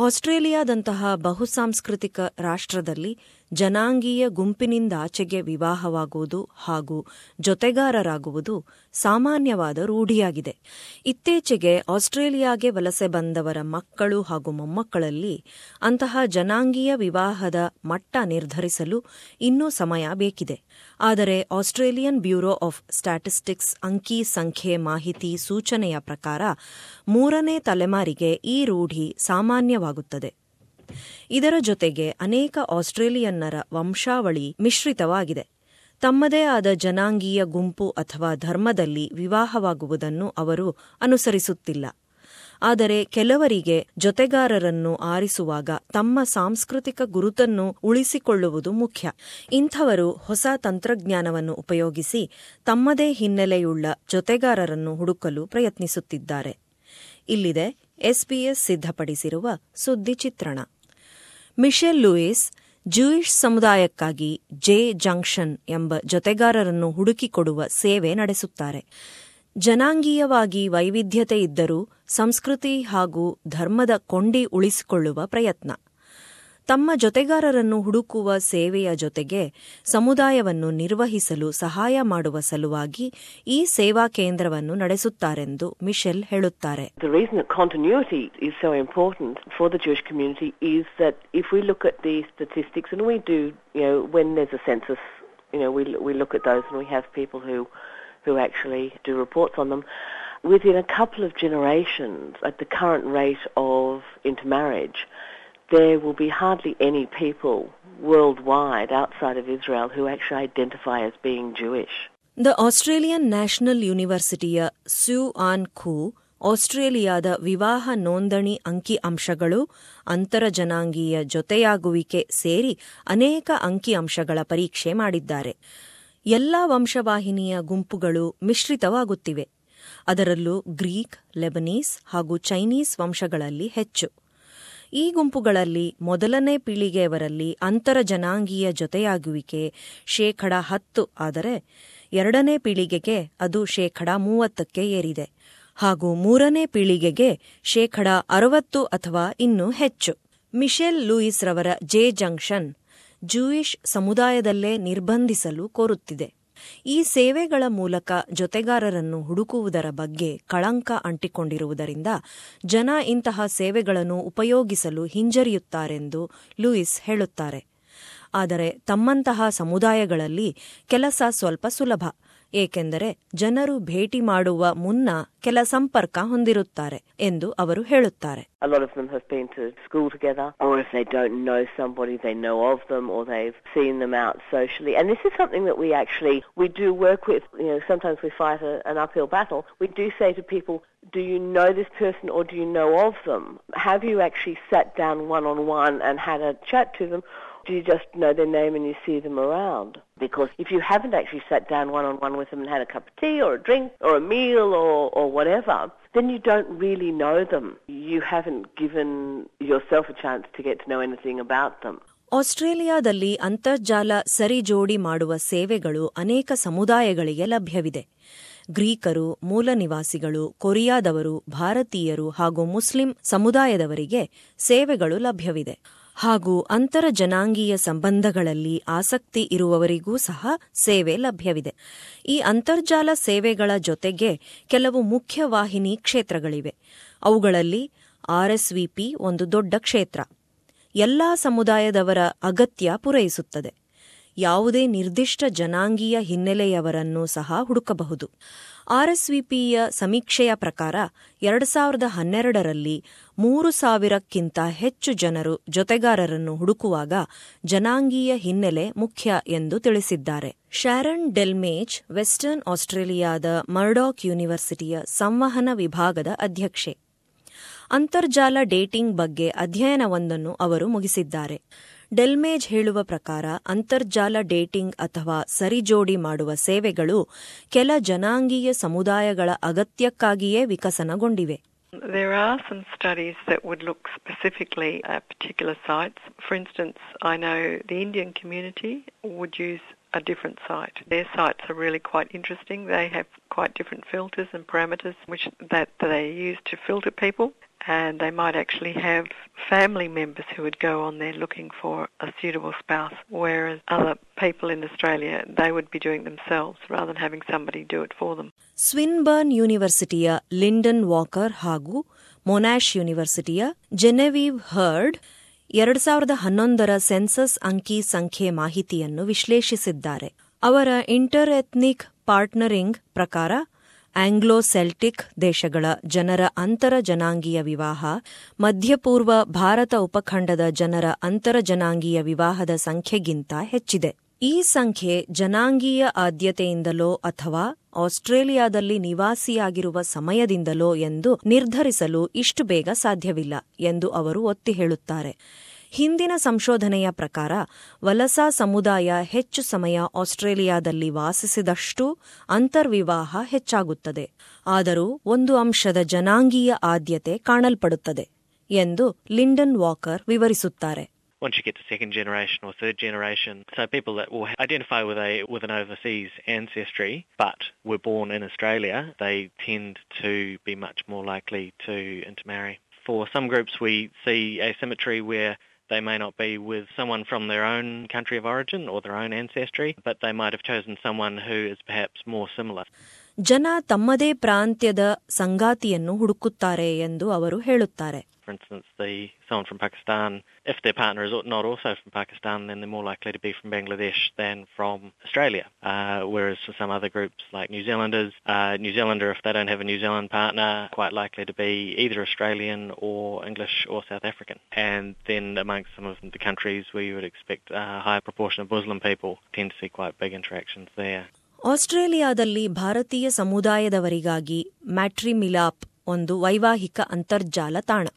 ಆಸ್ಟ್ರೇಲಿಯಾದಂತಹ ಬಹುಸಾಂಸ್ಕೃತಿಕ ರಾಷ್ಟ್ರದಲ್ಲಿ ಜನಾಂಗೀಯ ಗುಂಪಿನಿಂದಾಚೆಗೆ ವಿವಾಹವಾಗುವುದು ಹಾಗೂ ಜೊತೆಗಾರರಾಗುವುದು ಸಾಮಾನ್ಯವಾದ ರೂಢಿಯಾಗಿದೆ. ಇತ್ತೀಚೆಗೆ ಆಸ್ಟ್ರೇಲಿಯಾಗೆ ವಲಸೆ ಬಂದವರ ಮಕ್ಕಳು ಹಾಗೂ ಮೊಮ್ಮಕ್ಕಳಲ್ಲಿ ಅಂತಹ ಜನಾಂಗೀಯ ವಿವಾಹದ ಮಟ್ಟ ನಿರ್ಧರಿಸಲು ಇನ್ನೂ ಸಮಯ ಬೇಕಿದೆ. ಆದರೆ ಆಸ್ಟ್ರೇಲಿಯನ್ ಬ್ಯೂರೋ ಆಫ್ ಸ್ಟ್ಯಾಟಿಸ್ಟಿಕ್ಸ್ ಅಂಕಿ ಸಂಖ್ಯೆ ಮಾಹಿತಿ ಸೂಚನೆಯ ಪ್ರಕಾರ ಮೂರನೇ ತಲೆಮಾರಿಗೆ ಈ ರೂಢಿ ಸಾಮಾನ್ಯವಾಗುತ್ತದೆ. ಇದರ ಜೊತೆಗೆ ಅನೇಕ ಆಸ್ಟ್ರೇಲಿಯನ್ನರ ವಂಶಾವಳಿ ಮಿಶ್ರಿತವಾಗಿದೆ. ತಮ್ಮದೇ ಆದ ಜನಾಂಗೀಯ ಗುಂಪು ಅಥವಾ ಧರ್ಮದಲ್ಲಿ ವಿವಾಹವಾಗುವುದನ್ನು ಅವರು ಅನುಸರಿಸುತ್ತಿಲ್ಲ. ಆದರೆ ಕೆಲವರಿಗೆ ಜೊತೆಗಾರರನ್ನು ಆರಿಸುವಾಗ ತಮ್ಮ ಸಾಂಸ್ಕೃತಿಕ ಗುರುತನ್ನು ಉಳಿಸಿಕೊಳ್ಳುವುದು ಮುಖ್ಯ. ಇಂಥವರು ಹೊಸ ತಂತ್ರಜ್ಞಾನವನ್ನು ಉಪಯೋಗಿಸಿ ತಮ್ಮದೇ ಹಿನ್ನೆಲೆಯುಳ್ಳ ಜೊತೆಗಾರರನ್ನು ಹುಡುಕಲು ಪ್ರಯತ್ನಿಸುತ್ತಿದ್ದಾರೆ. ಇಲ್ಲಿದೆ ಎಸ್ಪಿಎಸ್ ಸಿದ್ಧಪಡಿಸಿರುವ ಸುದ್ದಿ ಚಿತ್ರಣ. ಮಿಶೆಲ್ ಲೂಯಿಸ್ ಜೂಯಿಷ್ ಸಮುದಾಯಕ್ಕಾಗಿ ಜೆ ಜಂಕ್ಷನ್ ಎಂಬ ಜೊತೆಗಾರರನ್ನು ಹುಡುಕಿಕೊಡುವ ಸೇವೆ ನಡೆಸುತ್ತಾರೆ. ಜನಾಂಗೀಯವಾಗಿ ವೈವಿಧ್ಯತೆ ಇದ್ದರೂ ಸಂಸ್ಕೃತಿ ಹಾಗೂ ಧರ್ಮದ ಕೊಂಡಿ ಉಳಿಸಿಕೊಳ್ಳುವ ಪ್ರಯತ್ನ. ತಮ್ಮ ಜೊತೆಗಾರರನ್ನು ಹುಡುಕುವ ಸೇವೆಯ ಜೊತೆಗೆ ಸಮುದಾಯವನ್ನು ನಿರ್ವಹಿಸಲು ಸಹಾಯ ಮಾಡುವ ಸಲುವಾಗಿ ಈ ಸೇವಾ ಕೇಂದ್ರವನ್ನು ನಡೆಸುತ್ತಾರೆಂದು ಮಿಶೆಲ್ ಹೇಳುತ್ತಾರೆ. You know, we is look at those, is we if we look census we who actually do reports on them. Within a couple of generations, at the current rate of intermarriage, there will be hardly any people worldwide outside of Israel who actually identify as being Jewish. The Australian National University Sue Ann Khoo ಆಸ್ಟ್ರೇಲಿಯಾದ ವಿವಾಹ ನೋಂದಣಿ ಅಂಕಿ ಅಂಶಗಳು ಅಂತರಜನಾಂಗೀಯ ಜೊತೆಯಾಗುವಿಕೆ ಸೇರಿ ಅನೇಕ ಅಂಕಿ ಅಂಶಗಳ ಪರೀಕ್ಷೆ ಮಾಡಿದ್ದಾರೆ ಎಲ್ಲಾ ವಂಶವಾಹಿನಿಯ ಗುಂಪುಗಳು ಮಿಶ್ರಿತವಾಗುತ್ತಿವೆ. ಅದರಲ್ಲೂ ಗ್ರೀಕ್, ಲೆಬನೀಸ್ ಹಾಗೂ ಚೈನೀಸ್ ವಂಶಗಳಲ್ಲಿ ಹೆಚ್ಚು. ಈ ಗುಂಪುಗಳಲ್ಲಿ ಮೊದಲನೇ ಪೀಳಿಗೆಯವರಲ್ಲಿ ಅಂತರ ಜನಾಂಗೀಯ ಜೊತೆಯಾಗುವಿಕೆ ಶೇಕಡ ಹತ್ತು ಆದರೆ ಎರಡನೇ ಪೀಳಿಗೆಗೆ ಅದು ಶೇಕಡ ಮೂವತ್ತಕ್ಕೆ ಏರಿದೆ ಹಾಗೂ ಮೂರನೇ ಪೀಳಿಗೆಗೆ ಶೇಕಡ ಅರವತ್ತು ಅಥವಾ ಇನ್ನೂ ಹೆಚ್ಚು. ಮಿಶೆಲ್ ಲೂಯಿಸ್ ರವರ ಜೆ ಜಂಕ್ಷನ್ ಜೂಯಿಷ್ ಸಮುದಾಯದಲ್ಲೇ ನಿರ್ಬಂಧಿಸಲು ಕೋರುತ್ತಿದೆ. ಈ ಸೇವೆಗಳ ಮೂಲಕ ಜೊತೆಗಾರರನ್ನು ಹುಡುಕುವುದರ ಬಗ್ಗೆ ಕಳಂಕ ಅಂಟಿಕೊಂಡಿರುವುದರಿಂದ ಜನ ಇಂತಹ ಸೇವೆಗಳನ್ನು ಉಪಯೋಗಿಸಲು ಹಿಂಜರಿಯುತ್ತಾರೆಂದು ಲೂಯಿಸ್ ಹೇಳುತ್ತಾರೆ. ಆದರೆ ತಮ್ಮಂತಹ ಸಮುದಾಯಗಳಲ್ಲಿ ಕೆಲಸ ಸ್ವಲ್ಪ ಸುಲಭ. ಏಕೆಂದರೆ ಜನರು ಭೇಟಿ ಮಾಡುವ ಮುನ್ನ ಕೆಲ ಸಂಪರ್ಕ ಹೊಂದಿರುತ್ತಾರೆ ಎಂದು ಅವರು ಹೇಳುತ್ತಾರೆ A lot of them have been to school together, or if they don't know somebody, they know of them, or they've seen them out socially. And this is something that we actually we do work with. You know, sometimes we fight a, an uphill battle. We do say to people, "Do you know this person, or do you know of them? Have you actually sat down one on one and had a chat to them?" You just know their name and you see them around? Because if you haven't actually sat down one on one with them and had a cup of tea or a drink or a meal or, or whatever, then you don't really know them. You haven't given yourself a chance to get to know anything about them. ಆಸ್ಟ್ರೇಲಿಯಾದಲ್ಲಿ ಅಂತರ್ಜಾಲ ಸರಿ ಜೋಡಿ ಮಾಡುವ ಸೇವೆಗಳು ಅನೇಕ ಸಮುದಾಯಗಳಿಗೆ ಲಭ್ಯವಿದೆ ಗ್ರೀಕರು ಮೂಲ ನಿವಾಸಿಗಳು ಕೊರಿಯಾದವರು ಭಾರತೀಯರು ಹಾಗೂ ಮುಸ್ಲಿಂ ಸಮುದಾಯದವರಿಗೆ ಸೇವೆಗಳು ಲಭ್ಯವಿದೆ ಹಾಗೂ ಅಂತರ ಜನಾಂಗೀಯ ಸಂಬಂಧಗಳಲ್ಲಿ ಆಸಕ್ತಿ ಇರುವವರಿಗೂ ಸಹ ಸೇವೆ ಲಭ್ಯವಿದೆ. ಈ ಅಂತರ್ಜಾಲ ಸೇವೆಗಳ ಜೊತೆಗೆ ಕೆಲವು ಮುಖ್ಯವಾಹಿನಿ ಕ್ಷೇತ್ರಗಳಿವೆ. ಅವುಗಳಲ್ಲಿ ಆರ್ಎಸ್ವಿಪಿ ಒಂದು ದೊಡ್ಡ ಕ್ಷೇತ್ರ. ಎಲ್ಲಾ ಸಮುದಾಯದವರ ಅಗತ್ಯ ಪೂರೈಸುತ್ತದೆ. ಯಾವುದೇ ನಿರ್ದಿಷ್ಟ ಜನಾಂಗೀಯ ಹಿನ್ನೆಲೆಯವರನ್ನು ಸಹ ಹುಡುಕಬಹುದು. ಆರ್ಎಸ್ವಿಪಿಯ ಸಮೀಕ್ಷೆಯ ಪ್ರಕಾರ, ಎರಡು ಸಾವಿರದ ಹನ್ನೆರಡರಲ್ಲಿ ಮೂರು ಸಾವಿರಕ್ಕಿಂತ ಹೆಚ್ಚು ಜನರು ಜೊತೆಗಾರರನ್ನು ಹುಡುಕುವಾಗ ಜನಾಂಗೀಯ ಹಿನ್ನೆಲೆ ಮುಖ್ಯ ಎಂದು ತಿಳಿಸಿದ್ದಾರೆ. ಶಾರನ್ ಡೆಲ್ಮೇಜ್, ವೆಸ್ಟರ್ನ್ ಆಸ್ಟ್ರೇಲಿಯಾದ ಮರ್ಡಾಕ್ ಯೂನಿವರ್ಸಿಟಿಯ ಸಂವಹನ ವಿಭಾಗದ ಅಧ್ಯಕ್ಷೆ. ಅಂತರ್ಜಾಲ ಡೇಟಿಂಗ್ ಬಗ್ಗೆ ಅಧ್ಯಯನವೊಂದನ್ನು ಅವರು ಮುಗಿಸಿದ್ದಾರೆ. ಡೆಲ್ಮೇಜ್ ಹೇಳುವ ಪ್ರಕಾರ, ಅಂತರ್ಜಾಲ ಡೇಟಿಂಗ್ ಅಥವಾ ಸರಿಜೋಡಿ ಮಾಡುವ ಸೇವೆಗಳು ಕೆಲ ಜನಾಂಗೀಯ ಸಮುದಾಯಗಳ ಅಗತ್ಯಕ್ಕಾಗಿಯೇ ವಿಕಸನಗೊಂಡಿವೆ. There are some studies that would look specifically at particular sites. For instance, I know the Indian community would use a different site. Their sites are really quite interesting. They have quite different filters and parameters which that they use to filter people. And they might actually have family members who would go on there looking for a suitable spouse, whereas other people in Australia, they would be doing themselves rather than having somebody do it for them. Swinburne ಯೂನಿವರ್ಸಿಟಿಯ Lyndon Walker ಹಾಗೂ Monash ಯೂನಿವರ್ಸಿಟಿಯ ಜೆನೆವೀವ್ heard ಎರಡು ಸಾವಿರದ ಹನ್ನೊಂದರ census ಅಂಕಿ ಸಂಖ್ಯೆ ಮಾಹಿತಿಯನ್ನು ವಿಶ್ಲೇಷಿಸಿದ್ದಾರೆ ಅವರ inter ethnic ಪಾರ್ಟ್ನರಿಂಗ್ ಪ್ರಕಾರ Anglo Celtic ದೇಶಗಳ ಜನರ ಅಂತರ ಜನಾಂಗೀಯ ವಿವಾಹ, ಮಧ್ಯಪೂರ್ವ ಭಾರತ ಉಪಖಂಡದ ಜನರ ಅಂತರ ಜನಾಂಗೀಯ ವಿವಾಹದ ಸಂಖ್ಯೆಗಿಂತ ಹೆಚ್ಚಿದೆ. ಈ ಸಂಖ್ಯೆ ಜನಾಂಗೀಯ ಆದ್ಯತೆಯಿಂದಲೋ ಅಥವಾ ಆಸ್ಟ್ರೇಲಿಯಾದಲ್ಲಿ ನಿವಾಸಿಯಾಗಿರುವ ಸಮಯದಿಂದಲೋ ಎಂದು ನಿರ್ಧರಿಸಲು ಇಷ್ಟು ಬೇಗ ಸಾಧ್ಯವಿಲ್ಲ ಎಂದು ಅವರು ಒತ್ತಿ ಹೇಳುತ್ತಾರೆ. ಹಿಂದಿನ ಸಂಶೋಧನೆಯ ಪ್ರಕಾರ ವಲಸಾ ಸಮುದಾಯ ಹೆಚ್ಚು ಸಮಯ ಆಸ್ಟ್ರೇಲಿಯಾದಲ್ಲಿ ವಾಸಿಸಿದಷ್ಟೂ ಅಂತರ್ವಿವಾಹ ಹೆಚ್ಚಾಗುತ್ತದೆ ಆದರೂ ಒಂದು ಅಂಶದ ಜನಾಂಗೀಯ ಆದ್ಯತೆ ಕಾಣಲ್ಪಡುತ್ತದೆ ಎಂದು ಲಿಂಡನ್ ವಾಕರ್ ವಿವರಿಸುತ್ತಾರೆ once you get to second generation or third generation, so people that will identify with a with an overseas ancestry but were born in Australia, they tend to be much more likely to intermarry. For some groups, we see asymmetry where they may not be with someone from their own country of origin or their own ancestry, but they might have chosen someone who is perhaps more similar. ಜನ ತಮ್ಮದೇ ಪ್ರಾಂತ್ಯದ ಸಂಗಾತಿಯನ್ನು ಹುಡುಕುತ್ತಾರೆ ಎಂದು ಅವರು ಹೇಳುತ್ತಾರೆ For instance, the someone from Pakistan, if their partner is not also from Pakistan, then they're more likely to be from Bangladesh than from Australia. Uh, whereas for some other groups, like New Zealanders, uh, New Zealander, if they don't have a New Zealand partner, quite likely to be either Australian or English or South African. And then amongst some of the countries where you would expect a higher proportion of Muslim people, tend to see quite big interactions there. ಆಸ್ಟ್ರೇಲಿಯಾದಲ್ಲಿ ಭಾರತೀಯ ಸಮುದಾಯದವರಿಗಾಗಿ ಮ್ಯಾಟ್ರಿಮಿಲಾಪ್ ಒಂದು ವೈವಾಹಿಕ ಅಂತರ್ಜಾಲ ತಾಣ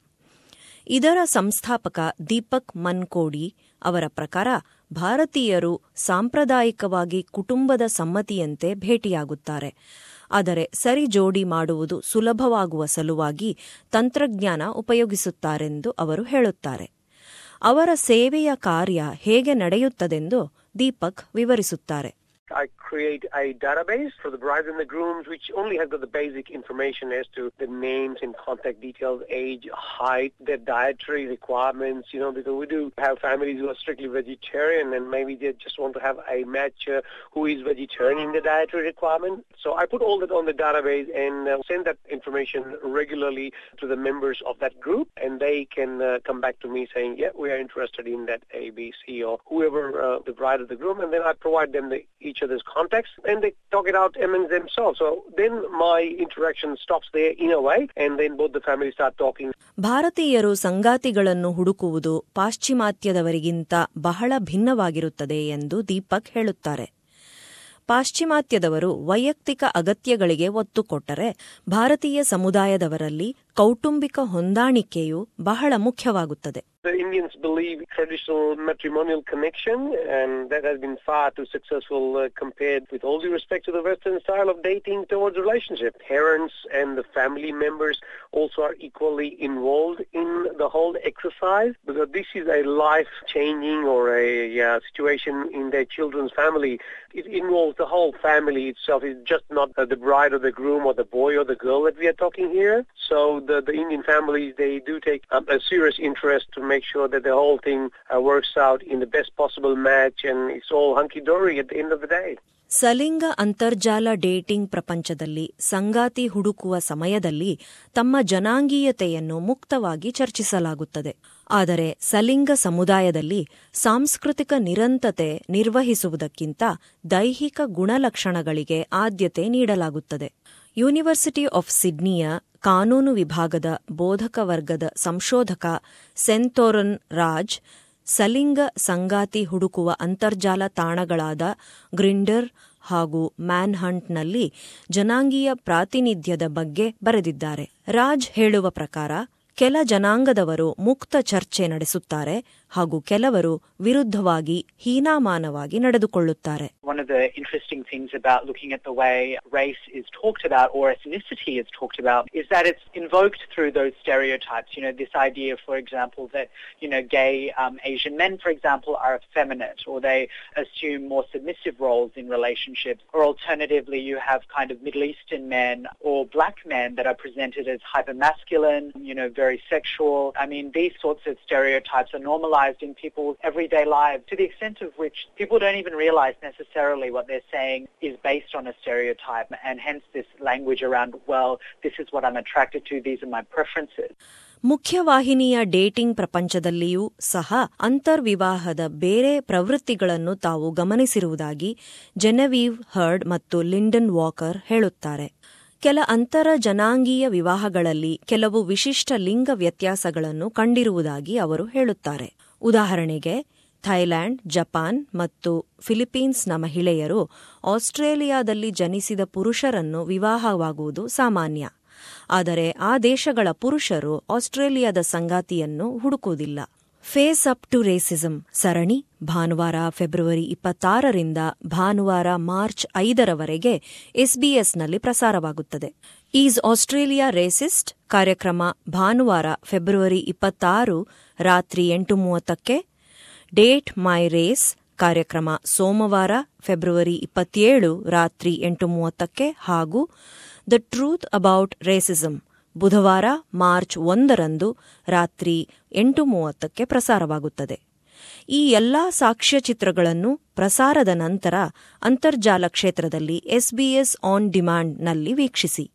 ಇದರ ಸಂಸ್ಥಾಪಕ ದೀಪಕ್ ಮನ್ಕೋಡಿ ಅವರ ಪ್ರಕಾರ ಭಾರತೀಯರು ಸಾಂಪ್ರದಾಯಿಕವಾಗಿ ಕುಟುಂಬದ ಸಮ್ಮತಿಯಂತೆ ಭೇಟಿಯಾಗುತ್ತಾರೆ. ಆದರೆ ಸರಿ ಜೋಡಿ ಮಾಡುವುದು ಸುಲಭವಾಗುವ ಸಲುವಾಗಿ ತಂತ್ರಜ್ಞಾನ ಉಪಯೋಗಿಸುತ್ತಾರೆಂದು ಅವರು ಹೇಳುತ್ತಾರೆ. ಅವರ ಸೇವೆಯ ಕಾರ್ಯ ಹೇಗೆ ನಡೆಯುತ್ತದೆಂದು ದೀಪಕ್ ವಿವರಿಸುತ್ತಾರೆ. I create a database for the brides and the grooms, which only has the basic information as to the names and contact details, age, height, their dietary requirements, you know, because we do have families who are strictly vegetarian and maybe they just want to have a match uh, who is vegetarian in the dietary requirement. So I put all that on the database and uh, send that information regularly to the members of that group and they can uh, come back to me saying, yeah, we are interested in that A, B, C or whoever uh, the bride or the groom and then I provide them the, each other's context and they talk it out among themselves. So then my interaction stops there in a way and then both the families start talking. ಭಾರತೀಯರು ಸಂಗಾತಿಗಳನ್ನು ಹುಡುಕುವುದು ಪಾಶ್ಚಿಮಾತ್ಯದವರಿಗಿಂತ ಬಹಳ ಭಿನ್ನವಾಗಿರುತ್ತದೆ ಎಂದು ದೀಪಕ್ ಹೇಳುತ್ತಾರೆ ಪಾಶ್ಚಿಮಾತ್ಯದವರು ವೈಯಕ್ತಿಕ ಅಗತ್ಯಗಳಿಗೆ ಒತ್ತು ಕೊಟ್ಟರೆ ಭಾರತೀಯ ಸಮುದಾಯದವರಲ್ಲಿ ಕೌಟುಂಬಿಕ ಹೊಂದಾಣಿಕೆಯು ಬಹಳ ಮುಖ್ಯವಾಗುತ್ತದೆ The Indians believe traditional matrimonial connection, and that has been far too successful uh, compared with all due respect to the Western style of dating towards relationship. Parents and the family members also are equally involved in the whole exercise because this is a life-changing or a uh, situation in their children's family. It involves the whole family itself. It's just not uh, the bride or the groom or the boy or the girl that we are talking here. So the, the Indian families, they do take um, a serious interest to make sure that the whole thing uh, works out in the best possible match and it's all hunky-dory at the end of the day. ಸಲಿಂಗ ಅಂತರ್ಜಾಲ dating ಪ್ರಪಂಚದಲ್ಲಿ ಸಂಗಾತಿ ಹುಡುಕುವ ಸಮಯದಲ್ಲಿ ತಮ್ಮ ಜನಾಂಗೀಯತೆಯನ್ನು ಮುಕ್ತವಾಗಿ ಚರ್ಚಿಸಲಾಗುತ್ತದೆ ಆದರೆ ಸಲಿಂಗ ಸಮುದಾಯದಲ್ಲಿ ಸಾಂಸ್ಕೃತಿಕ ನಿರಂತತೆ ನಿರ್ವಹಿಸುವುದಕ್ಕಿಂತ ದೈಹಿಕ ಗುಣಲಕ್ಷಣಗಳಿಗೆ ಆದ್ಯತೆ ನೀಡಲಾಗುತ್ತದೆ ಯೂನಿವರ್ಸಿಟಿ ಆಫ್ ಸಿಡ್ನಿಯ ಕಾನೂನು ವಿಭಾಗದ ಬೋಧಕ ವರ್ಗದ ಸಂಶೋಧಕ ಸೆಂತೋರನ್ ರಾಜ್, ಸಲಿಂಗ ಸಂಗಾತಿ ಹುಡುಕುವ ಅಂತರ್ಜಾಲ ತಾಣಗಳಾದ ಗ್ರಿಂಡರ್ ಹಾಗೂ ಮ್ಯಾನ್ಹಂಟ್ನಲ್ಲಿ ಜನಾಂಗೀಯ ಪ್ರಾತಿನಿಧ್ಯದ ಬಗ್ಗೆ ಬರೆದಿದ್ದಾರೆ. ರಾಜ್ ಹೇಳುವ ಪ್ರಕಾರ, ಕೆಲ ಜನಾಂಗದವರು ಮುಕ್ತ ಚರ್ಚೆ ನಡೆಸುತ್ತಾರೆ ಹಾಗೂ ಕೆಲವರು ವಿರುದ್ಧವಾಗಿ ಹೀನಾಮಾನವಾಗಿ ನಡೆದುಕೊಳ್ಳುತ್ತಾರೆ One of the interesting things about looking at the way race is talked about or ethnicity is talked about is that it's invoked through those stereotypes. You know, this idea, for example, that, you know, gay um, Asian men, for example, are effeminate or they assume more submissive roles in relationships. Or alternatively, you have kind of Middle Eastern men or black men that are presented as hypermasculine, you know, very sexual. I mean, these sorts of stereotypes are normalized in people's everyday lives to the extent of which people don't even realize necessarily what they're saying is based on a stereotype and hence this language around, well, this is what I'm attracted to, these are my preferences. ಮುಖ್ಯವಾಹಿನಿಯ dating ಪ್ರಪಂಚದಲ್ಲಿಯೂ ಸಹ ಅಂತರ್ವಿವಾಹದ ಬೇರೆ ಪ್ರವೃತ್ತಿಗಳನ್ನು ತಾವು ಗಮನಿಸಿರುವುದಾಗಿ Genevieve heard ಮತ್ತು Lyndon Walker ಹೇಳುತ್ತಾರೆ ಕೆಲ ಅಂತರ ಜನಾಂಗೀಯ ವಿವಾಹಗಳಲ್ಲಿ ಕೆಲವು ವಿಶಿಷ್ಟ ಲಿಂಗ ವ್ಯತ್ಯಾಸಗಳನ್ನು ಕಂಡಿರುವುದಾಗಿ ಅವರು ಹೇಳುತ್ತಾರೆ ಉದಾಹರಣೆಗೆ ಥೈಲ್ಯಾಂಡ್ ಜಪಾನ್ ಮತ್ತು ಫಿಲಿಪೀನ್ಸ್ನ ಮಹಿಳೆಯರು ಆಸ್ಟ್ರೇಲಿಯಾದಲ್ಲಿ ಜನಿಸಿದ ಪುರುಷರನ್ನು ವಿವಾಹವಾಗುವುದು ಸಾಮಾನ್ಯ. ಆದರೆ ಆ ದೇಶಗಳ ಪುರುಷರು ಆಸ್ಟ್ರೇಲಿಯಾದ ಸಂಗಾತಿಯನ್ನು ಹುಡುಕುವುದಿಲ್ಲ. ಫೇಸ್ ಅಪ್ ಟು ರೇಸಿಸಂ ಸರಣಿ, ಭಾನುವಾರ ಫೆಬ್ರವರಿ ಇಪ್ಪತ್ತಾರರಿಂದ ಭಾನುವಾರ ಮಾರ್ಚ್ ಐದರವರೆಗೆ ಎಸ್ಬಿಎಸ್ನಲ್ಲಿ ಪ್ರಸಾರವಾಗುತ್ತದೆ. ಈಸ್ ಆಸ್ಟ್ರೇಲಿಯಾ ರೇಸಿಸ್ಟ್ ಕಾರ್ಯಕ್ರಮ ಭಾನುವಾರ ಫೆಬ್ರವರಿ ಇಪ್ಪತ್ತಾರು ರಾತ್ರಿ ಎಂಟು ಮೂವತ್ತಕ್ಕೆ ಡೇಟ್ ಮೈ ರೇಸ್ ಕಾರ್ಯಕ್ರಮ ಸೋಮವಾರ, ಫೆಬ್ರವರಿ ಇಪ್ಪತ್ತೇಳು ರಾತ್ರಿ ಎಂಟು ಮೂವತ್ತಕ್ಕೆ ಹಾಗೂ ದ ಟ್ರೂತ್ ಅಬೌಟ್ ರೇಸಿಸಂ ಬುಧವಾರ, ಮಾರ್ಚ್ ಒಂದರಂದು ರಾತ್ರಿ ಎಂಟು ಮೂವತ್ತಕ್ಕೆ ಪ್ರಸಾರವಾಗುತ್ತದೆ. ಈ ಎಲ್ಲಾ ಸಾಕ್ಷ್ಯಚಿತ್ರಗಳನ್ನು ಪ್ರಸಾರದ ನಂತರ ಅಂತರ್ಜಾಲ ಕ್ಷೇತ್ರದಲ್ಲಿ ಎಸ್ಬಿಎಸ್ ಆನ್ ಡಿಮಾಂಡ್ನಲ್ಲಿ ವೀಕ್ಷಿಸಿ.